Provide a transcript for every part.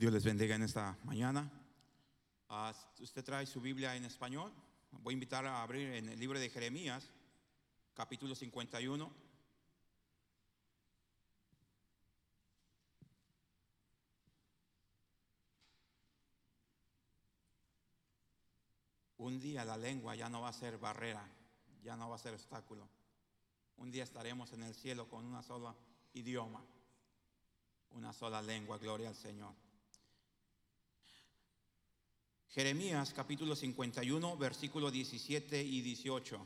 Dios les bendiga en esta mañana. Ah, usted trae su Biblia en español. Voy a invitar a abrir en el libro de Jeremías, capítulo 51. Un día la lengua ya no va a ser barrera, ya no va a ser obstáculo. Un día estaremos en el cielo con una sola idioma, una sola lengua, gloria al Señor. Jeremías capítulo 51, versículos 17 y 18.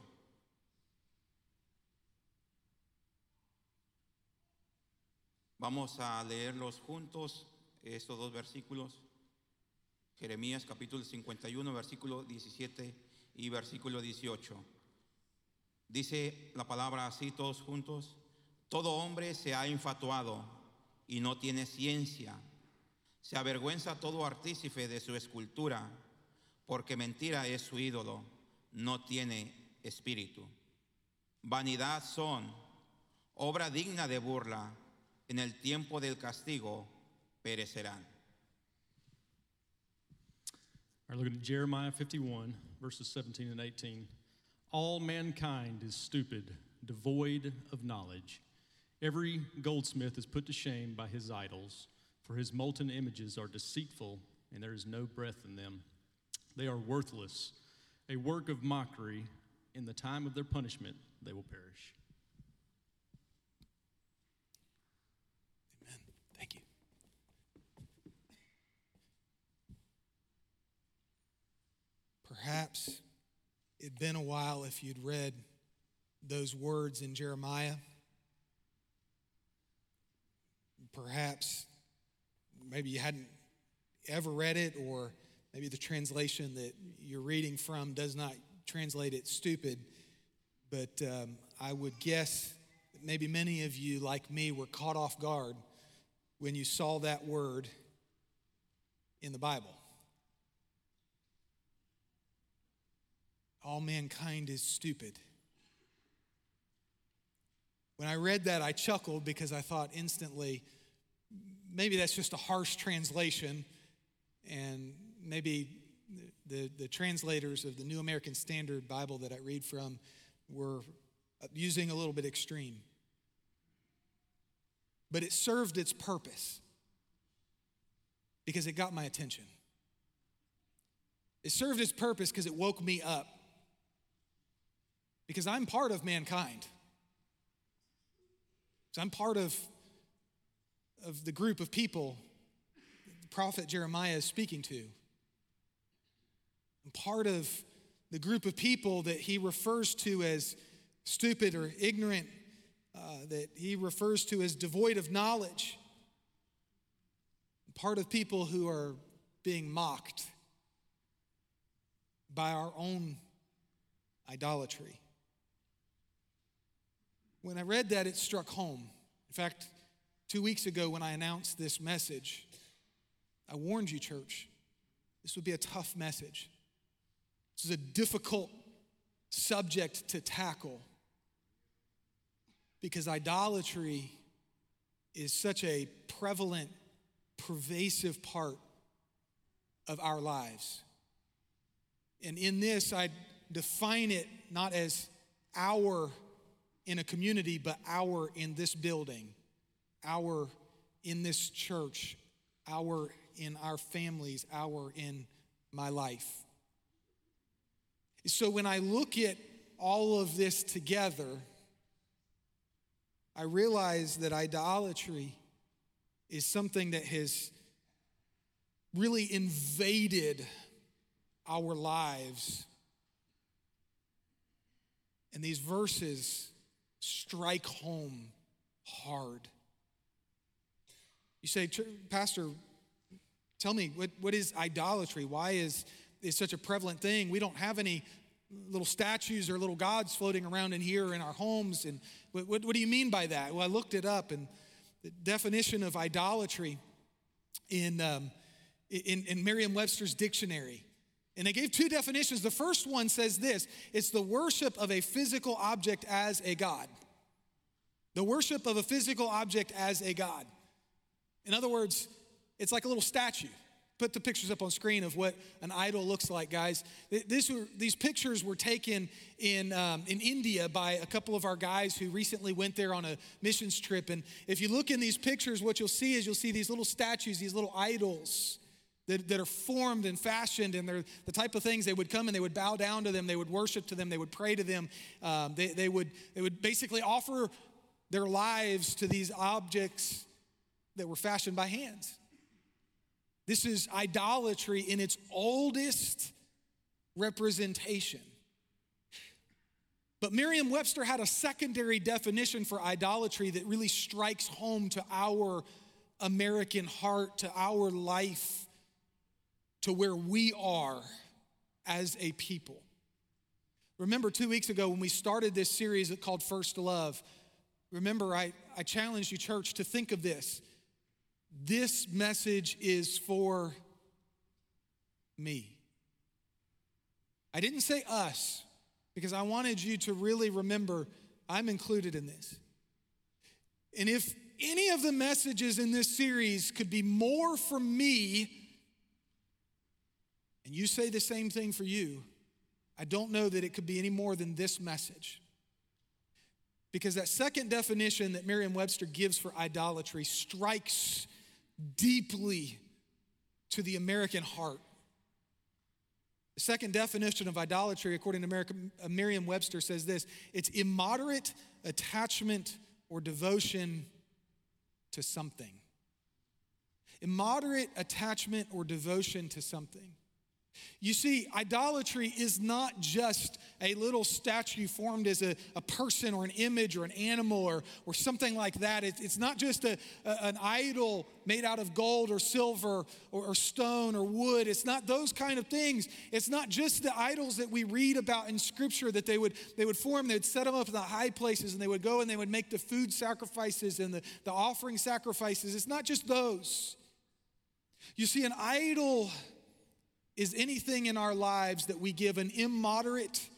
Vamos a leerlos juntos, estos dos versículos. Jeremías capítulo 51, versículo 17 y versículo 18. Dice la palabra así todos juntos. Todo hombre se ha infatuado y no tiene ciencia. Se avergüenza todo artífice de su escultura, porque mentira es su ídolo, no tiene espíritu. Vanidad son, obra digna de burla, en el tiempo del castigo perecerán. All right, looking at Jeremiah 51, verses 17 and 18. All mankind is stupid, devoid of knowledge. Every goldsmith is put to shame by his idols, for his molten images are deceitful, and there is no breath in them. They are worthless, a work of mockery. In the time of their punishment, they will perish. Amen. Thank you. Perhaps it'd been a while if you'd read those words in Jeremiah. Perhaps maybe you hadn't ever read it, or maybe the translation that you're reading from does not translate it stupid. But um, I would guess that maybe many of you, like me, were caught off guard when you saw that word in the Bible. All mankind is stupid. When I read that, I chuckled because I thought instantly, maybe that's just a harsh translation, and maybe the, the translators of the New American Standard Bible that I read from were using a little bit extreme. But it served its purpose because it got my attention. It served its purpose because it woke me up. Because I'm part of mankind. So I'm part of, of the group of people the prophet Jeremiah is speaking to. I'm part of the group of people that he refers to as stupid or ignorant, uh, that he refers to as devoid of knowledge. Part of people who are being mocked by our own idolatry. When I read that, it struck home. In fact, two weeks ago when I announced this message, I warned you, church, this would be a tough message. This is a difficult subject to tackle because idolatry is such a prevalent, pervasive part of our lives. And in this, I define it not as our in a community, but our in this building, our in this church, our in our families, our in my life. So when I look at all of this together, I realize that idolatry is something that has really invaded our lives. And these verses strike home hard. You say, Pastor, tell me, what, what is idolatry? Why is it such a prevalent thing? We don't have any little statues or little gods floating around in here in our homes. And what, what, what do you mean by that? Well, I looked it up, and the definition of idolatry in, um, in, in Merriam Webster's dictionary. And they gave two definitions. The first one says this it's the worship of a physical object as a God. The worship of a physical object as a God. In other words, it's like a little statue. Put the pictures up on screen of what an idol looks like, guys. This were, these pictures were taken in, um, in India by a couple of our guys who recently went there on a missions trip. And if you look in these pictures, what you'll see is you'll see these little statues, these little idols that, that are formed and fashioned, and they're the type of things they would come and they would bow down to them, they would worship to them, they would pray to them, um, they, they, would, they would basically offer their lives to these objects that were fashioned by hands. This is idolatry in its oldest representation. But Merriam Webster had a secondary definition for idolatry that really strikes home to our American heart, to our life, to where we are as a people. Remember, two weeks ago when we started this series called First Love, remember I, I challenged you, church, to think of this this message is for me. I didn't say us because I wanted you to really remember I'm included in this. And if any of the messages in this series could be more for me, and you say the same thing for you, I don't know that it could be any more than this message. Because that second definition that Merriam Webster gives for idolatry strikes deeply to the American heart. The second definition of idolatry, according to uh, Merriam Webster, says this it's immoderate attachment or devotion to something. Immoderate attachment or devotion to something. You see, idolatry is not just a little statue formed as a, a person or an image or an animal or, or something like that. It, it's not just a, a, an idol made out of gold or silver or, or stone or wood. It's not those kind of things. It's not just the idols that we read about in Scripture that they would, they would form. They would set them up in the high places and they would go and they would make the food sacrifices and the, the offering sacrifices. It's not just those. You see, an idol is anything in our lives that we give an immoderate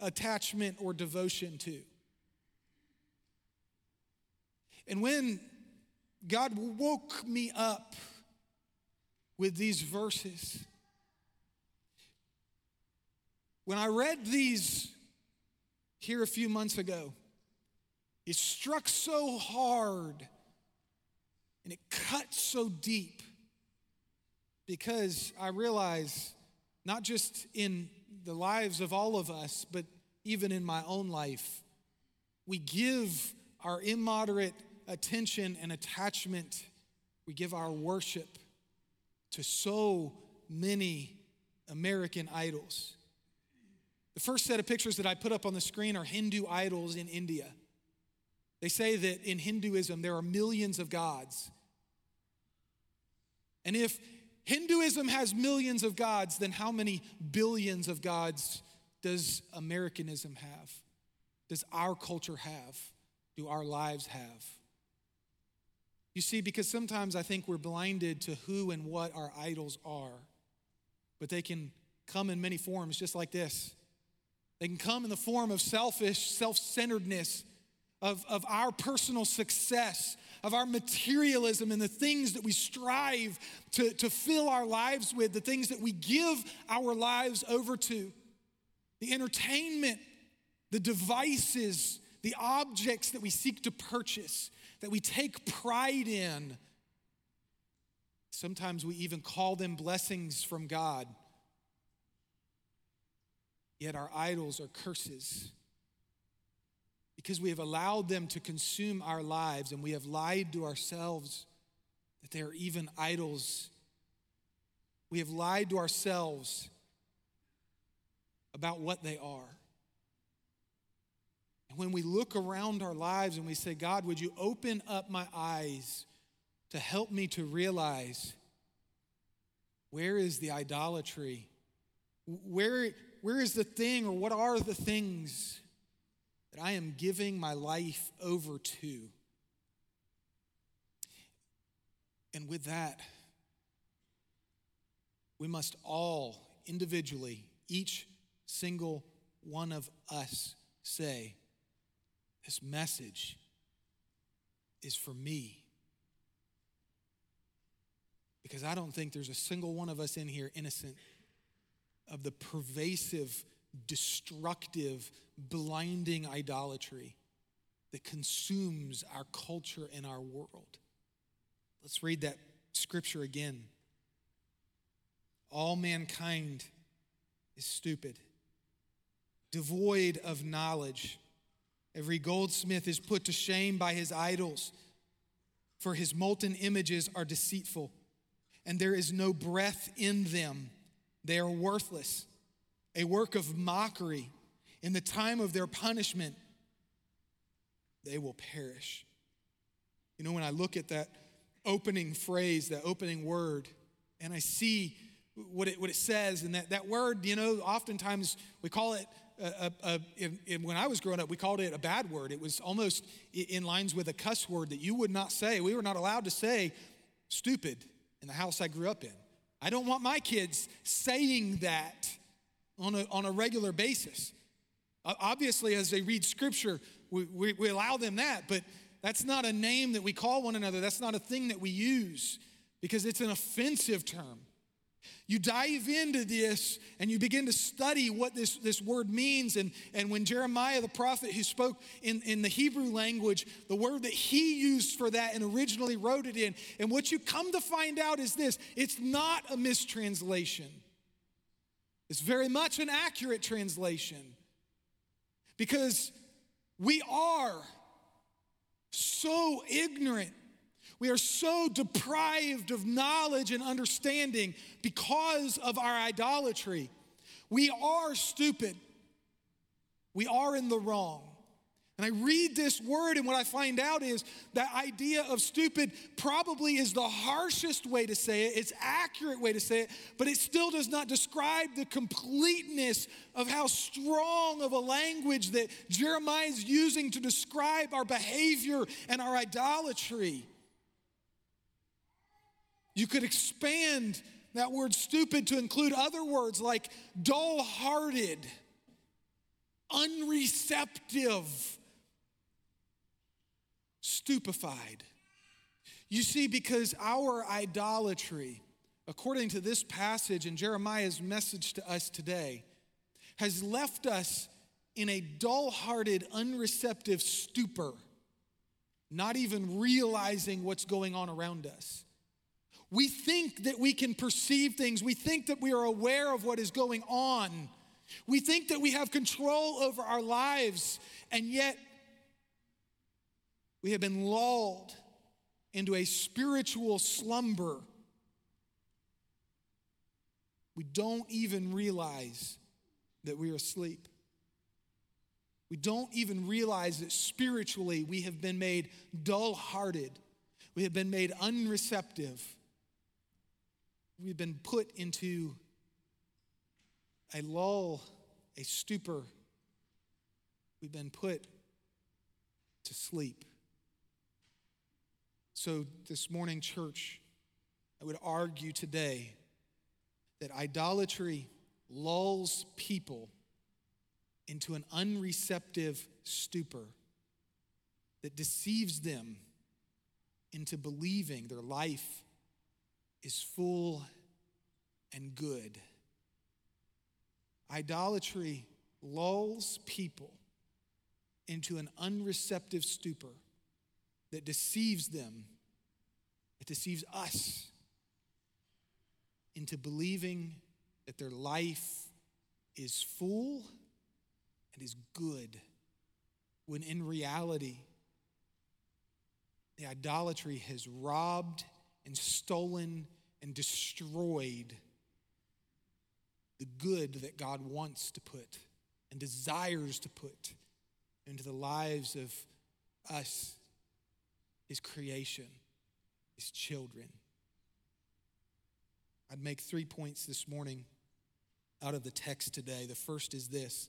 attachment or devotion to. And when God woke me up with these verses, when I read these here a few months ago, it struck so hard and it cut so deep because I realize not just in the lives of all of us, but even in my own life, we give our immoderate attention and attachment, we give our worship to so many American idols. The first set of pictures that I put up on the screen are Hindu idols in India. They say that in Hinduism there are millions of gods. And if Hinduism has millions of gods, then how many billions of gods does Americanism have? Does our culture have? Do our lives have? You see, because sometimes I think we're blinded to who and what our idols are, but they can come in many forms, just like this. They can come in the form of selfish, self centeredness, of, of our personal success, of our materialism and the things that we strive to, to fill our lives with, the things that we give our lives over to, the entertainment, the devices, the objects that we seek to purchase, that we take pride in. Sometimes we even call them blessings from God. Yet our idols are curses because we have allowed them to consume our lives and we have lied to ourselves that they are even idols. We have lied to ourselves about what they are. And when we look around our lives and we say, God, would you open up my eyes to help me to realize where is the idolatry? Where, where is the thing or what are the things that I am giving my life over to. And with that, we must all individually, each single one of us, say, This message is for me. Because I don't think there's a single one of us in here innocent of the pervasive, destructive, blinding idolatry that consumes our culture and our world. Let's read that scripture again. All mankind is stupid, devoid of knowledge. Every goldsmith is put to shame by his idols, for his molten images are deceitful, and there is no breath in them. They are worthless, a work of mockery. In the time of their punishment, they will perish. You know, when I look at that opening phrase, that opening word, and I see what it, what it says, and that, that word, you know, oftentimes we call it, a, a, in, in, when I was growing up, we called it a bad word. It was almost in lines with a cuss word that you would not say. We were not allowed to say stupid in the house I grew up in. I don't want my kids saying that on a, on a regular basis. Obviously, as they read scripture, we, we, we allow them that, but that's not a name that we call one another. That's not a thing that we use because it's an offensive term. You dive into this and you begin to study what this, this word means. And, and when Jeremiah, the prophet who spoke in, in the Hebrew language, the word that he used for that and originally wrote it in, and what you come to find out is this it's not a mistranslation, it's very much an accurate translation. Because we are so ignorant we are so deprived of knowledge and understanding because of our idolatry. We are stupid. We are in the wrong. And I read this word, and what I find out is that idea of stupid probably is the harshest way to say it. It's accurate way to say it, but it still does not describe the completeness of how strong of a language that Jeremiah is using to describe our behavior and our idolatry. You could expand that word stupid to include other words like dull hearted, unreceptive, stupefied. You see, because our idolatry, according to this passage and Jeremiah's message to us today, has left us in a dull hearted, unreceptive stupor, not even realizing what's going on around us. We think that we can perceive things. We think that we are aware of what is going on. We think that we have control over our lives, and yet we have been lulled into a spiritual slumber. We don't even realize that we are asleep. We don't even realize that spiritually we have been made dull hearted, we have been made unreceptive We've been put into a lull, a stupor. We've been put to sleep. So, this morning, church, I would argue today that idolatry lulls people into an unreceptive stupor that deceives them into believing their life is full and good. Idolatry lulls people into an unreceptive stupor that deceives them, it deceives us into believing that their life is full and is good, when in reality, the idolatry has robbed and stolen and destroyed the good that God wants to put and desires to put into the lives of us, His creation, His children. I'd make three points this morning out of the text today. The first is this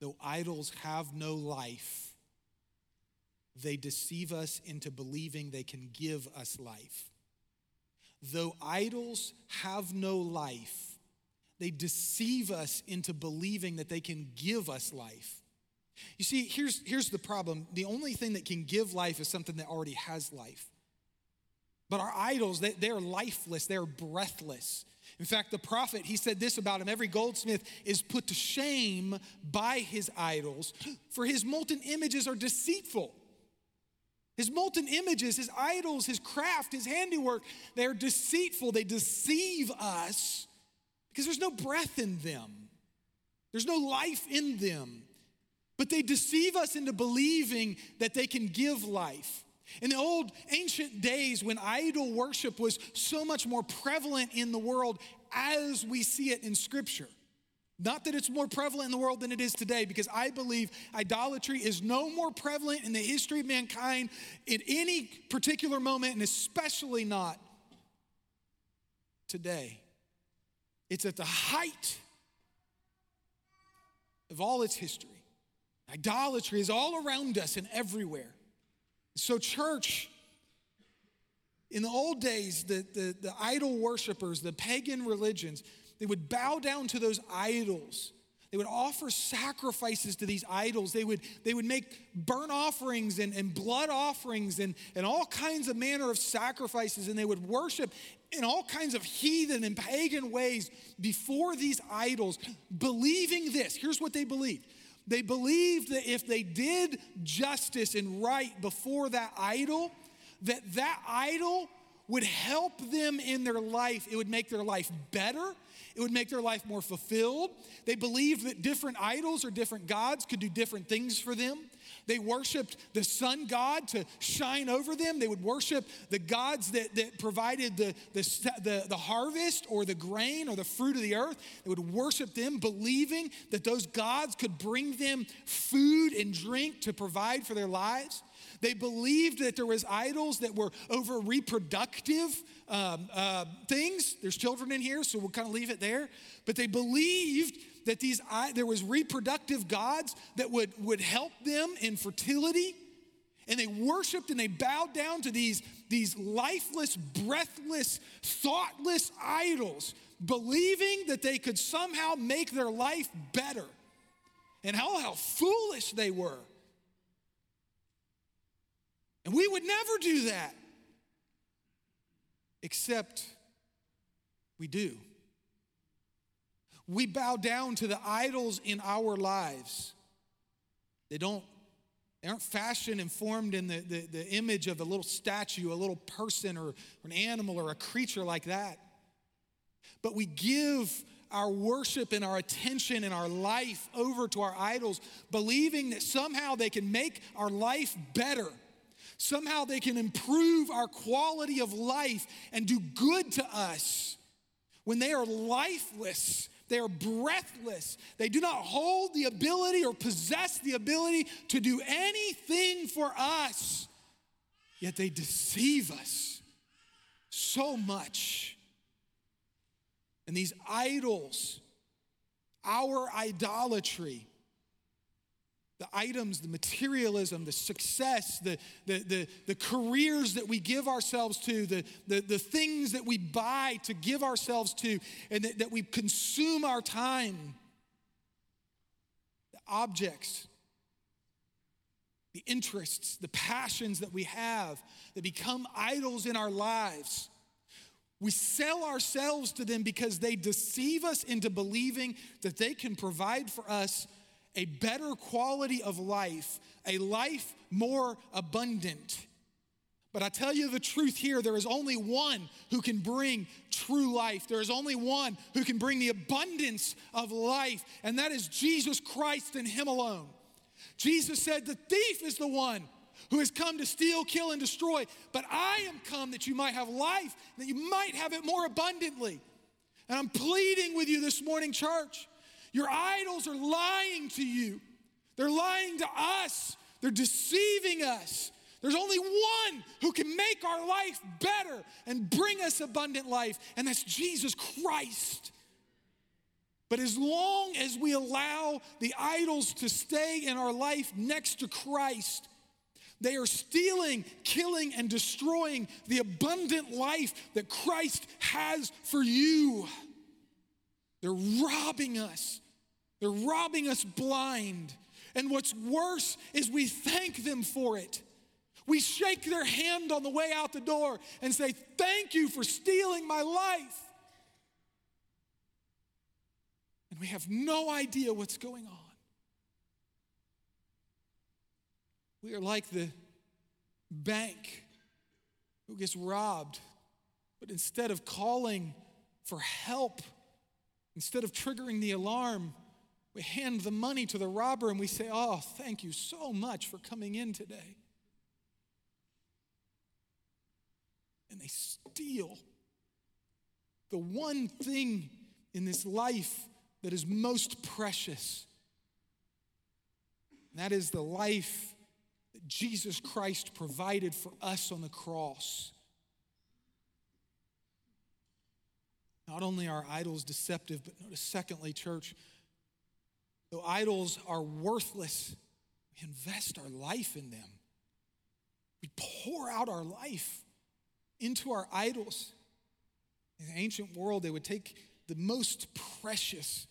though idols have no life, they deceive us into believing they can give us life. Though idols have no life, they deceive us into believing that they can give us life. You see, here's, here's the problem the only thing that can give life is something that already has life. But our idols, they, they're lifeless, they're breathless. In fact, the prophet, he said this about him every goldsmith is put to shame by his idols, for his molten images are deceitful. His molten images, his idols, his craft, his handiwork, they're deceitful. They deceive us because there's no breath in them, there's no life in them. But they deceive us into believing that they can give life. In the old ancient days, when idol worship was so much more prevalent in the world as we see it in Scripture, not that it's more prevalent in the world than it is today, because I believe idolatry is no more prevalent in the history of mankind in any particular moment, and especially not today. It's at the height of all its history. Idolatry is all around us and everywhere. So, church, in the old days, the, the, the idol worshippers, the pagan religions, they would bow down to those idols. They would offer sacrifices to these idols. They would, they would make burnt offerings and, and blood offerings and, and all kinds of manner of sacrifices, and they would worship in all kinds of heathen and pagan ways before these idols, believing this. Here's what they believed they believed that if they did justice and right before that idol, that that idol would help them in their life. It would make their life better. It would make their life more fulfilled. They believed that different idols or different gods could do different things for them. They worshiped the sun god to shine over them. They would worship the gods that, that provided the, the, the, the harvest or the grain or the fruit of the earth. They would worship them, believing that those gods could bring them food and drink to provide for their lives. They believed that there was idols that were over reproductive um, uh, things. There's children in here, so we'll kind of leave it there. But they believed that these there was reproductive gods that would, would help them in fertility. And they worshiped and they bowed down to these, these lifeless, breathless, thoughtless idols, believing that they could somehow make their life better. And how, how foolish they were. And we would never do that, except we do. We bow down to the idols in our lives. They don't, they aren't fashioned and formed in the, the, the image of a little statue, a little person, or, or an animal, or a creature like that. But we give our worship and our attention and our life over to our idols, believing that somehow they can make our life better Somehow they can improve our quality of life and do good to us when they are lifeless. They are breathless. They do not hold the ability or possess the ability to do anything for us. Yet they deceive us so much. And these idols, our idolatry, the items, the materialism, the success, the, the, the, the, careers that we give ourselves to, the, the, the things that we buy to give ourselves to, and that, that we consume our time, the objects, the interests, the passions that we have that become idols in our lives. We sell ourselves to them because they deceive us into believing that they can provide for us a better quality of life, a life more abundant. But I tell you the truth here there is only one who can bring true life. There is only one who can bring the abundance of life, and that is Jesus Christ and Him alone. Jesus said, The thief is the one who has come to steal, kill, and destroy, but I am come that you might have life, that you might have it more abundantly. And I'm pleading with you this morning, church. Your idols are lying to you. They're lying to us. They're deceiving us. There's only one who can make our life better and bring us abundant life, and that's Jesus Christ. But as long as we allow the idols to stay in our life next to Christ, they are stealing, killing, and destroying the abundant life that Christ has for you. They're robbing us they're robbing us blind. And what's worse is we thank them for it. We shake their hand on the way out the door and say, Thank you for stealing my life. And we have no idea what's going on. We are like the bank who gets robbed, but instead of calling for help, instead of triggering the alarm, we hand the money to the robber and we say, Oh, thank you so much for coming in today. And they steal the one thing in this life that is most precious. And that is the life that Jesus Christ provided for us on the cross. Not only are idols deceptive, but notice, secondly, church, though idols are worthless, we invest our life in them. We pour out our life into our idols. In the ancient world, they would take the most precious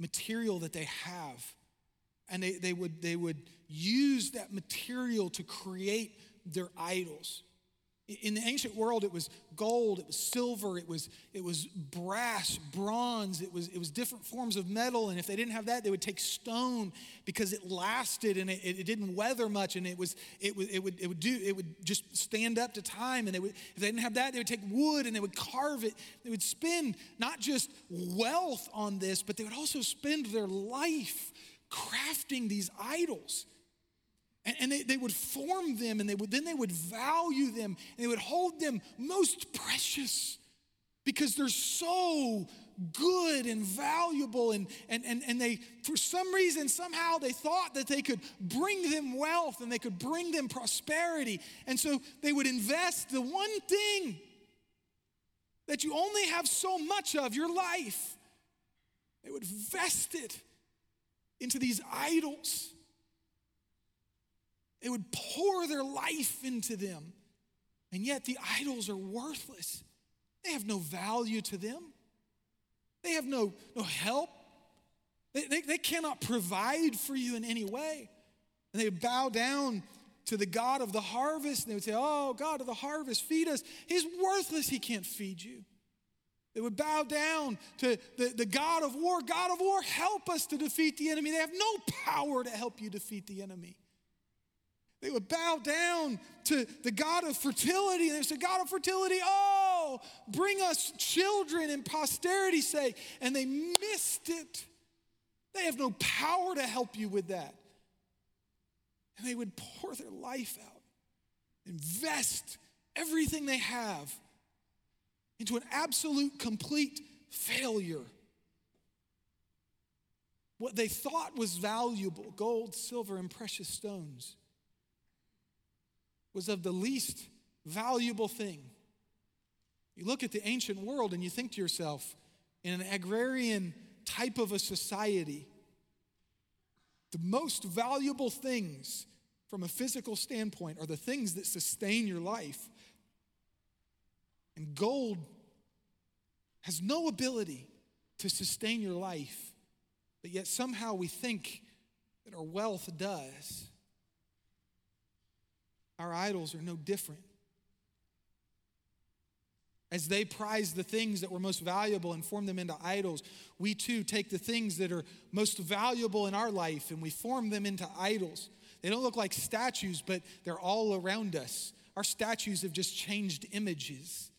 material that they have and they, they, would, they would use that material to create their idols. In the ancient world, it was gold, it was silver, it was, it was brass, bronze, it was, it was different forms of metal. And if they didn't have that, they would take stone because it lasted and it, it didn't weather much. And it, was, it, would, it, would, it, would do, it would just stand up to time. And they would, if they didn't have that, they would take wood and they would carve it. They would spend not just wealth on this, but they would also spend their life crafting these idols. And, and they, they would form them and they would, then they would value them and they would hold them most precious because they're so good and valuable and, and, and, and they for some reason somehow they thought that they could bring them wealth and they could bring them prosperity and so they would invest the one thing that you only have so much of your life they would vest it into these idols. They would pour their life into them. And yet the idols are worthless. They have no value to them. They have no, no help. They, they, they cannot provide for you in any way. And they bow down to the God of the harvest and they would say, Oh, God of the harvest, feed us. He's worthless. He can't feed you. They would bow down to the, the God of war. God of war, help us to defeat the enemy. They have no power to help you defeat the enemy. They would bow down to the God of fertility. And they would say, God of fertility, oh, bring us children and posterity's sake. And they missed it. They have no power to help you with that. And they would pour their life out, invest everything they have into an absolute, complete failure. What they thought was valuable gold, silver, and precious stones was of the least valuable thing. You look at the ancient world and you think to yourself, in an agrarian type of a society, the most valuable things from a physical standpoint are the things that sustain your life. And gold has no ability to sustain your life, but yet somehow we think that our wealth does. Our idols are no different. As they prize the things that were most valuable and form them into idols, we too take the things that are most valuable in our life and we form them into idols. They don't look like statues, but they're all around us. Our statues have just changed images.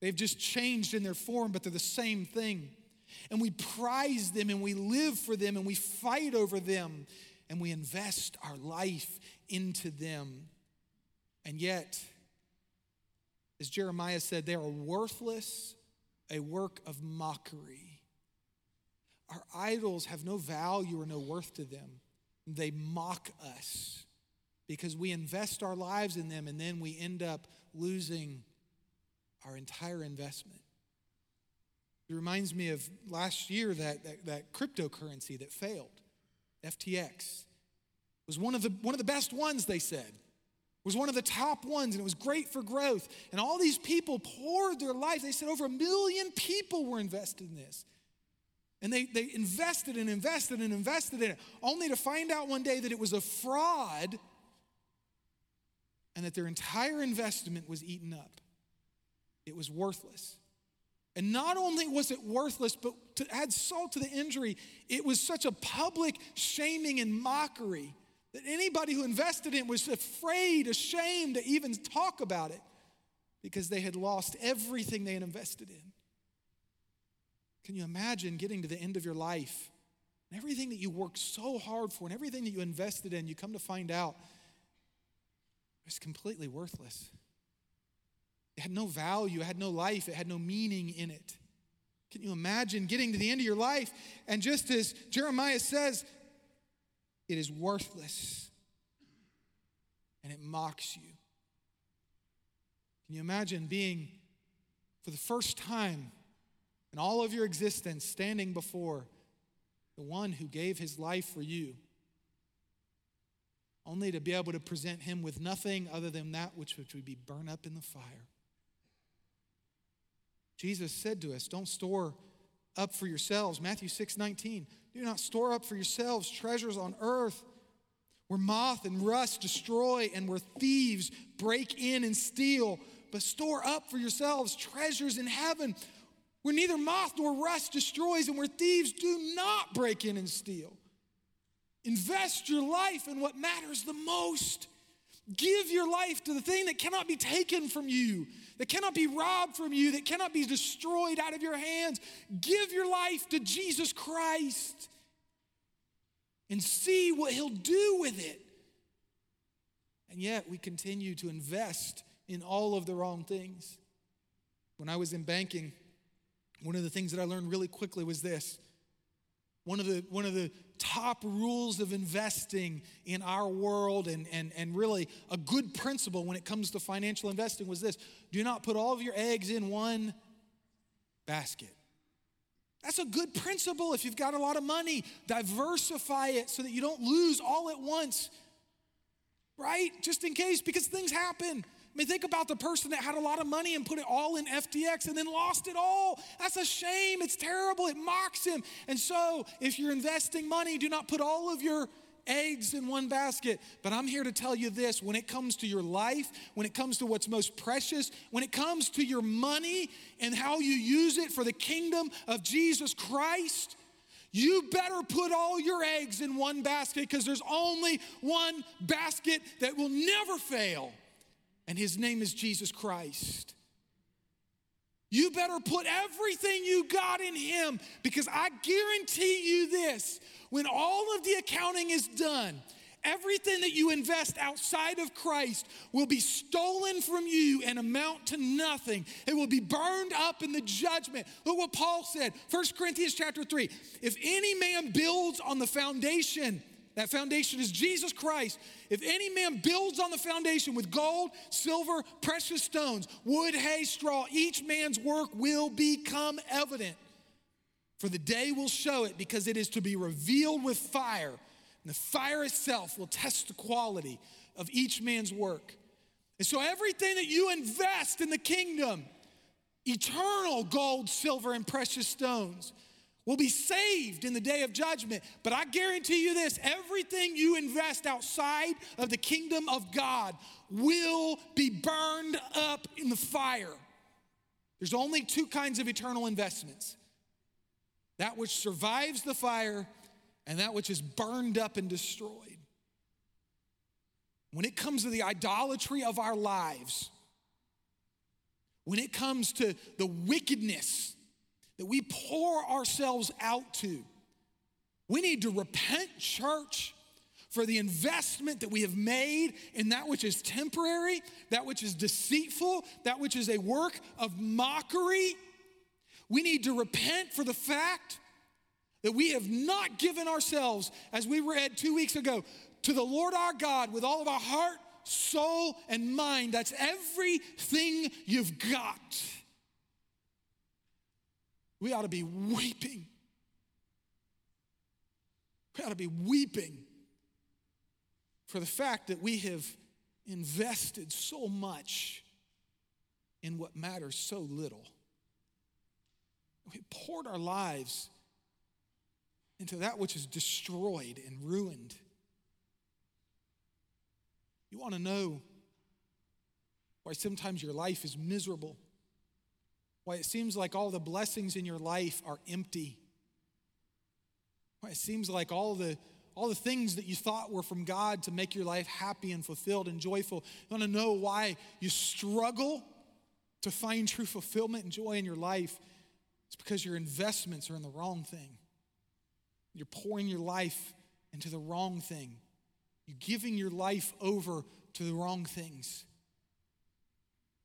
They've just changed in their form, but they're the same thing. And we prize them and we live for them and we fight over them and we invest our life into them. And yet, as Jeremiah said, they are worthless, a work of mockery. Our idols have no value or no worth to them. They mock us because we invest our lives in them and then we end up losing our entire investment. It reminds me of last year that, that, that cryptocurrency that failed, FTX. was one of, the, one of the best ones, they said. Was one of the top ones, and it was great for growth. And all these people poured their lives. They said over a million people were invested in this. And they, they invested and invested and invested in it, only to find out one day that it was a fraud and that their entire investment was eaten up. It was worthless. And not only was it worthless, but to add salt to the injury, it was such a public shaming and mockery that anybody who invested in it was afraid, ashamed to even talk about it because they had lost everything they had invested in. Can you imagine getting to the end of your life and everything that you worked so hard for and everything that you invested in, you come to find out it's completely worthless. It had no value, it had no life, it had no meaning in it. Can you imagine getting to the end of your life and just as Jeremiah says, it is worthless and it mocks you? Can you imagine being, for the first time in all of your existence, standing before the one who gave his life for you? only to be able to present him with nothing other than that which would be burned up in the fire. Jesus said to us, Don't store up for yourselves. Matthew 6 19. Do not store up for yourselves treasures on earth where moth and rust destroy and where thieves break in and steal, but store up for yourselves treasures in heaven where neither moth nor rust destroys and where thieves do not break in and steal. Invest your life in what matters the most. Give your life to the thing that cannot be taken from you, that cannot be robbed from you, that cannot be destroyed out of your hands. Give your life to Jesus Christ and see what He'll do with it. And yet, we continue to invest in all of the wrong things. When I was in banking, one of the things that I learned really quickly was this. One of the, one of the top rules of investing in our world and, and, and really a good principle when it comes to financial investing was this do not put all of your eggs in one basket. That's a good principle if you've got a lot of money. Diversify it so that you don't lose all at once, right? Just in case, because things happen. I mean, think about the person that had a lot of money and put it all in FTX and then lost it all. That's a shame. It's terrible. It mocks him. And so, if you're investing money, do not put all of your eggs in one basket. But I'm here to tell you this when it comes to your life, when it comes to what's most precious, when it comes to your money and how you use it for the kingdom of Jesus Christ, you better put all your eggs in one basket because there's only one basket that will never fail and his name is Jesus Christ. You better put everything you got in him because I guarantee you this when all of the accounting is done, everything that you invest outside of Christ will be stolen from you and amount to nothing. It will be burned up in the judgment. Look what Paul said, 1 Corinthians chapter 3. If any man builds on the foundation, that foundation is Jesus Christ. If any man builds on the foundation with gold, silver, precious stones, wood, hay, straw, each man's work will become evident. For the day will show it because it is to be revealed with fire. And the fire itself will test the quality of each man's work. And so everything that you invest in the kingdom, eternal gold, silver, and precious stones, will be saved in the day of judgment. But I guarantee you this everything you invest outside of the kingdom of God will be burned up in the fire. There's only two kinds of eternal investments that which survives the fire and that which is burned up and destroyed. When it comes to the idolatry of our lives, when it comes to the wickedness that we pour ourselves out to. We need to repent, church, for the investment that we have made in that which is temporary, that which is deceitful, that which is a work of mockery. We need to repent for the fact that we have not given ourselves, as we read two weeks ago, to the Lord our God with all of our heart, soul, and mind. That's everything you've got we ought to be weeping. We ought to be weeping for the fact that we have invested so much in what matters so little. We poured our lives into that which is destroyed and ruined. You want to know why sometimes your life is miserable, why it seems like all the blessings in your life are empty, why it seems like all the all the things that you thought were from God to make your life happy and fulfilled and joyful. You want to know why you struggle to find true fulfillment and joy in your life? It's because your investments are in the wrong thing. You're pouring your life into the wrong thing. You're giving your life over to the wrong things.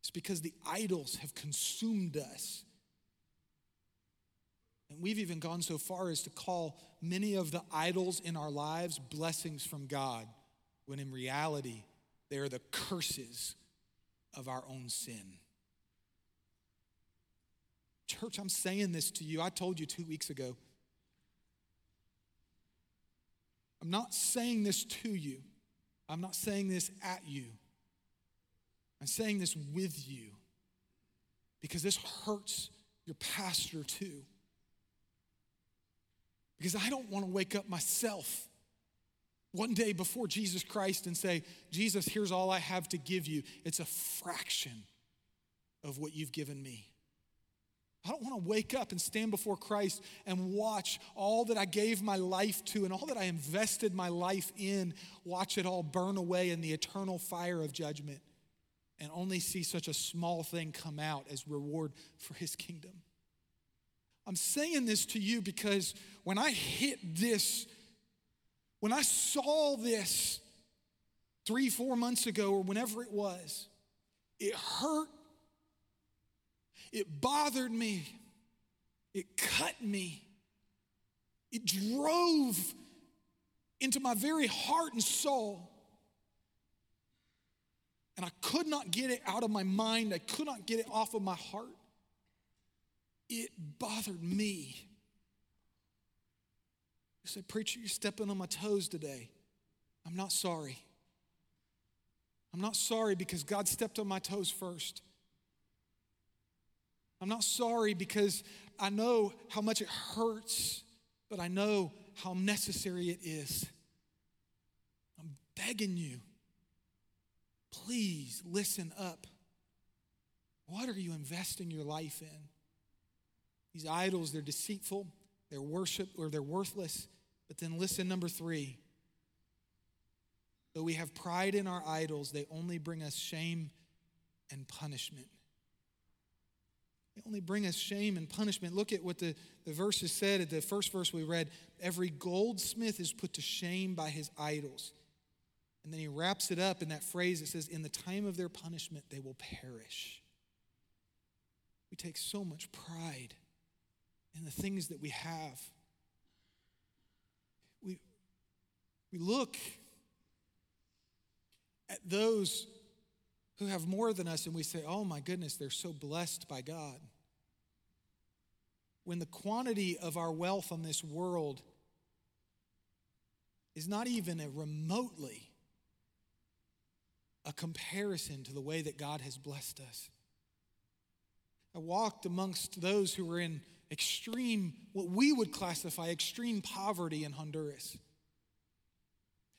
It's because the idols have consumed us. And we've even gone so far as to call many of the idols in our lives blessings from God, when in reality, they are the curses of our own sin. Church, I'm saying this to you. I told you two weeks ago. I'm not saying this to you, I'm not saying this at you. I'm saying this with you because this hurts your pastor too. Because I don't want to wake up myself one day before Jesus Christ and say, Jesus, here's all I have to give you. It's a fraction of what you've given me. I don't want to wake up and stand before Christ and watch all that I gave my life to and all that I invested my life in, watch it all burn away in the eternal fire of judgment and only see such a small thing come out as reward for his kingdom. I'm saying this to you because when I hit this, when I saw this three, four months ago, or whenever it was, it hurt it bothered me. It cut me. It drove into my very heart and soul. And I could not get it out of my mind. I could not get it off of my heart. It bothered me. You say, Preacher, you're stepping on my toes today. I'm not sorry. I'm not sorry because God stepped on my toes first. I'm not sorry because I know how much it hurts, but I know how necessary it is. I'm begging you, please listen up. What are you investing your life in? These idols, they're deceitful, they're worship or they're worthless. But then listen, number three. Though we have pride in our idols, they only bring us shame and punishment. They only bring us shame and punishment. Look at what the, the verses said at the first verse we read. Every goldsmith is put to shame by his idols. And then he wraps it up in that phrase that says, In the time of their punishment, they will perish. We take so much pride in the things that we have. We, we look at those who have more than us and we say, oh my goodness, they're so blessed by God. When the quantity of our wealth on this world is not even a remotely a comparison to the way that God has blessed us. I walked amongst those who were in extreme, what we would classify extreme poverty in Honduras.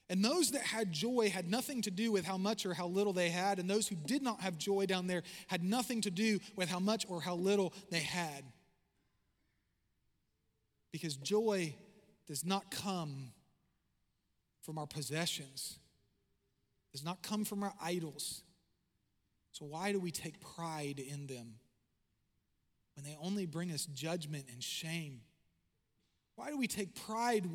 And those that had joy had nothing to do with how much or how little they had, and those who did not have joy down there had nothing to do with how much or how little they had. Because joy does not come from our possessions, does not come from our idols. So, why do we take pride in them when they only bring us judgment and shame? Why do we take pride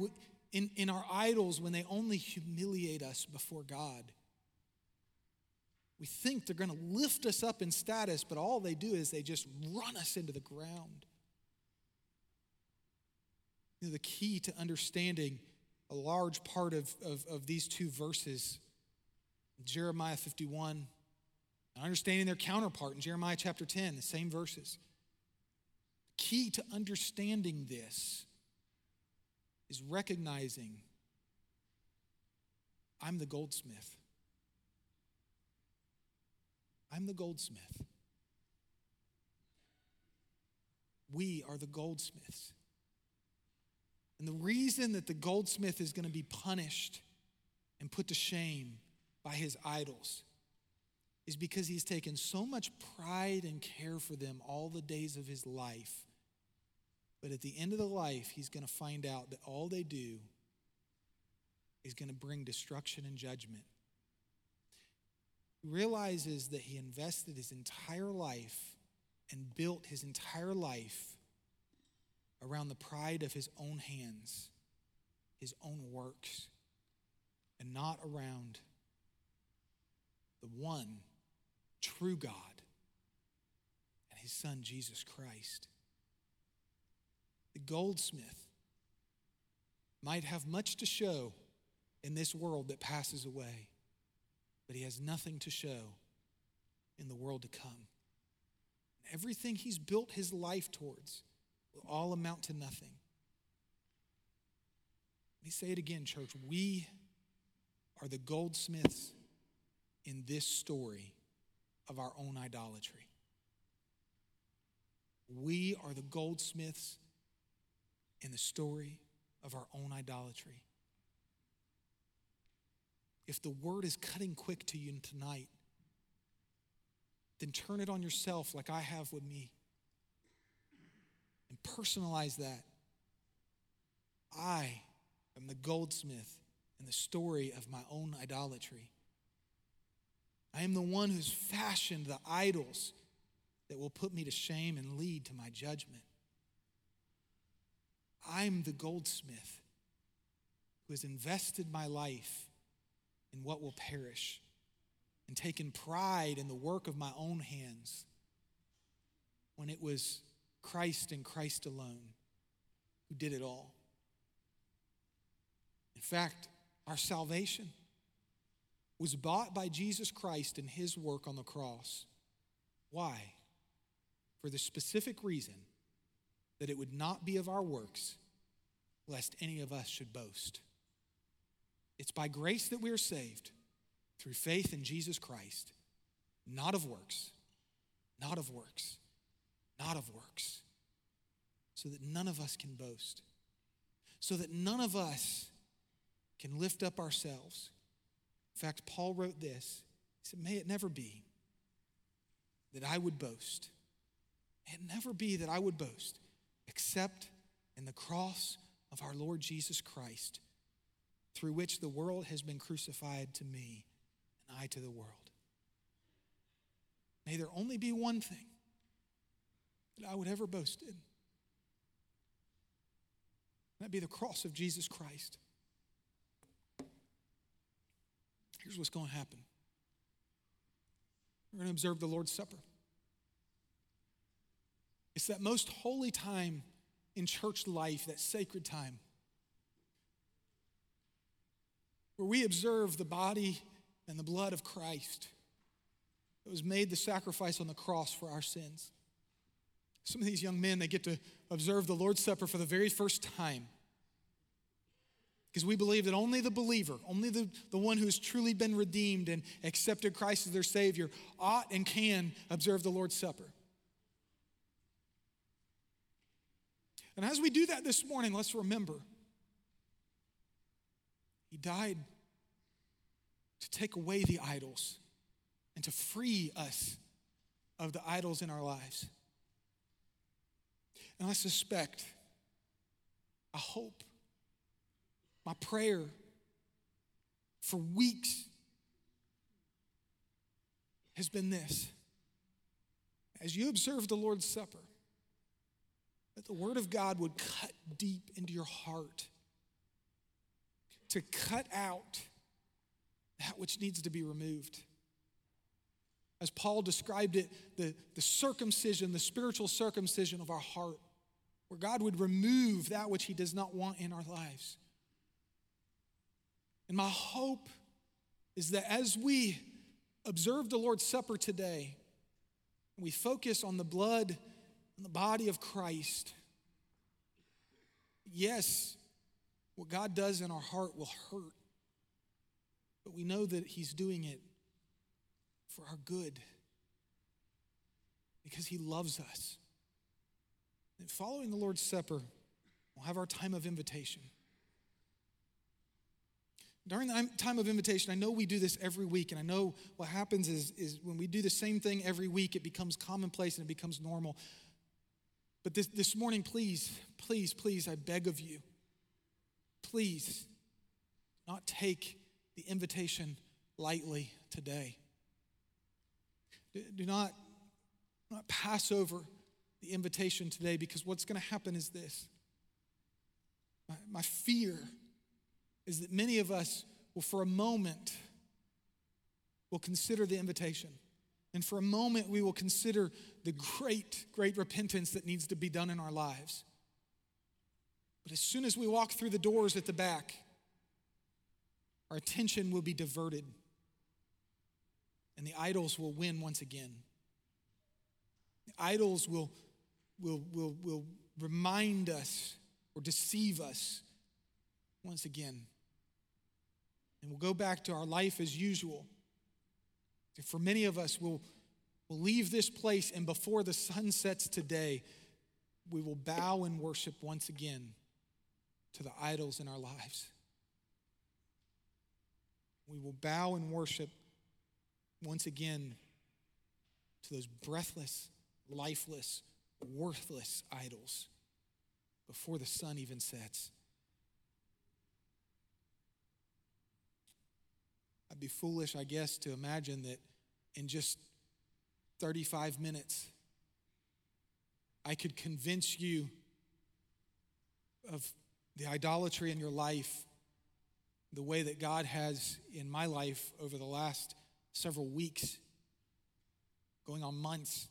in, in our idols when they only humiliate us before God. We think they're going to lift us up in status, but all they do is they just run us into the ground. You know, the key to understanding a large part of, of, of these two verses, Jeremiah 51, and understanding their counterpart in Jeremiah chapter 10, the same verses. Key to understanding this is recognizing I'm the goldsmith. I'm the goldsmith. We are the goldsmiths. And the reason that the goldsmith is going to be punished and put to shame by his idols is because he's taken so much pride and care for them all the days of his life. But at the end of the life, he's going to find out that all they do is going to bring destruction and judgment. He realizes that he invested his entire life and built his entire life around the pride of his own hands, his own works, and not around the one true God and his son Jesus Christ. The goldsmith might have much to show in this world that passes away, but he has nothing to show in the world to come. Everything he's built his life towards will all amount to nothing. Let me say it again, church. We are the goldsmiths in this story of our own idolatry. We are the goldsmiths in the story of our own idolatry. If the word is cutting quick to you tonight, then turn it on yourself like I have with me and personalize that. I am the goldsmith in the story of my own idolatry. I am the one who's fashioned the idols that will put me to shame and lead to my judgment. I'm the goldsmith who has invested my life in what will perish and taken pride in the work of my own hands when it was Christ and Christ alone who did it all. In fact, our salvation was bought by Jesus Christ in his work on the cross. Why? For the specific reason that it would not be of our works, lest any of us should boast. It's by grace that we are saved through faith in Jesus Christ, not of works, not of works, not of works, so that none of us can boast, so that none of us can lift up ourselves. In fact, Paul wrote this. He said, May it never be that I would boast. May it never be that I would boast except in the cross of our Lord Jesus Christ, through which the world has been crucified to me and I to the world. May there only be one thing that I would ever boast in. That be the cross of Jesus Christ. Here's what's going to happen we're going to observe the Lord's Supper. It's that most holy time in church life, that sacred time, where we observe the body and the blood of Christ that was made the sacrifice on the cross for our sins. Some of these young men, they get to observe the Lord's Supper for the very first time. Because we believe that only the believer, only the, the one who's truly been redeemed and accepted Christ as their Savior, ought and can observe the Lord's Supper. And as we do that this morning, let's remember He died to take away the idols and to free us of the idols in our lives. And I suspect, I hope, my prayer for weeks has been this. As you observe the Lord's Supper, that the Word of God would cut deep into your heart to cut out that which needs to be removed. As Paul described it, the, the circumcision, the spiritual circumcision of our heart, where God would remove that which He does not want in our lives. And my hope is that as we observe the Lord's Supper today, we focus on the blood and the body of Christ. Yes, what God does in our heart will hurt but we know that He's doing it for our good because He loves us. And following the Lord's Supper, we'll have our time of invitation. During the time of invitation, I know we do this every week, and I know what happens is, is when we do the same thing every week, it becomes commonplace and it becomes normal. But this, this morning, please, please, please, I beg of you, please not take the invitation lightly today. Do not, not pass over the invitation today because what's going to happen is this. My, my fear is that many of us will, for a moment, will consider the invitation. And for a moment, we will consider the great, great repentance that needs to be done in our lives. But as soon as we walk through the doors at the back, our attention will be diverted and the idols will win once again. The idols will, will, will, will remind us or deceive us once again. And we'll go back to our life as usual. For many of us, we'll, we'll leave this place, and before the sun sets today, we will bow and worship once again to the idols in our lives. We will bow and worship once again to those breathless, lifeless, worthless idols before the sun even sets. I'd be foolish, I guess, to imagine that in just 35 minutes, I could convince you of the idolatry in your life the way that God has in my life over the last several weeks, going on months,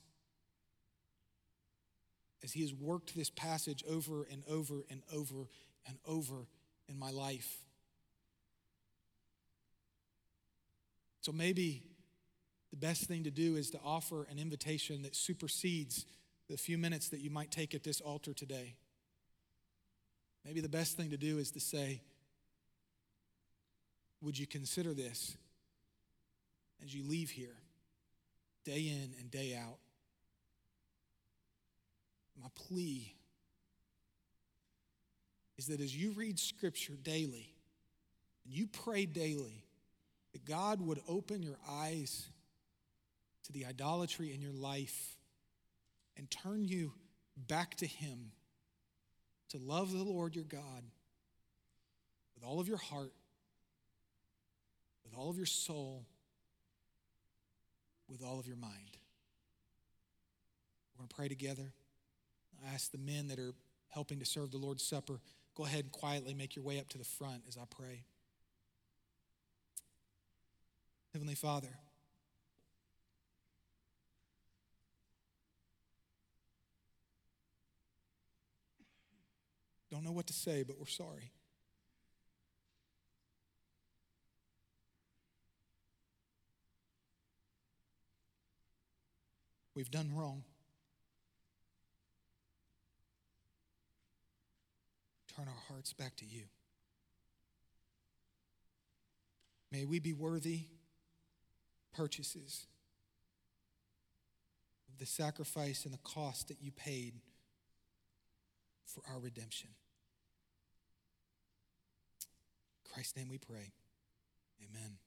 as He has worked this passage over and over and over and over in my life. So maybe the best thing to do is to offer an invitation that supersedes the few minutes that you might take at this altar today. Maybe the best thing to do is to say, Would you consider this as you leave here, day in and day out? My plea is that as you read Scripture daily and you pray daily, that God would open your eyes to the idolatry in your life and turn you back to Him to love the Lord your God with all of your heart, with all of your soul, with all of your mind. We're going to pray together. I ask the men that are helping to serve the Lord's Supper, go ahead and quietly make your way up to the front as I pray. Heavenly Father, don't know what to say, but we're sorry. We've done wrong. Turn our hearts back to you. May we be worthy purchases of the sacrifice and the cost that you paid for our redemption. In Christ's name we pray. Amen.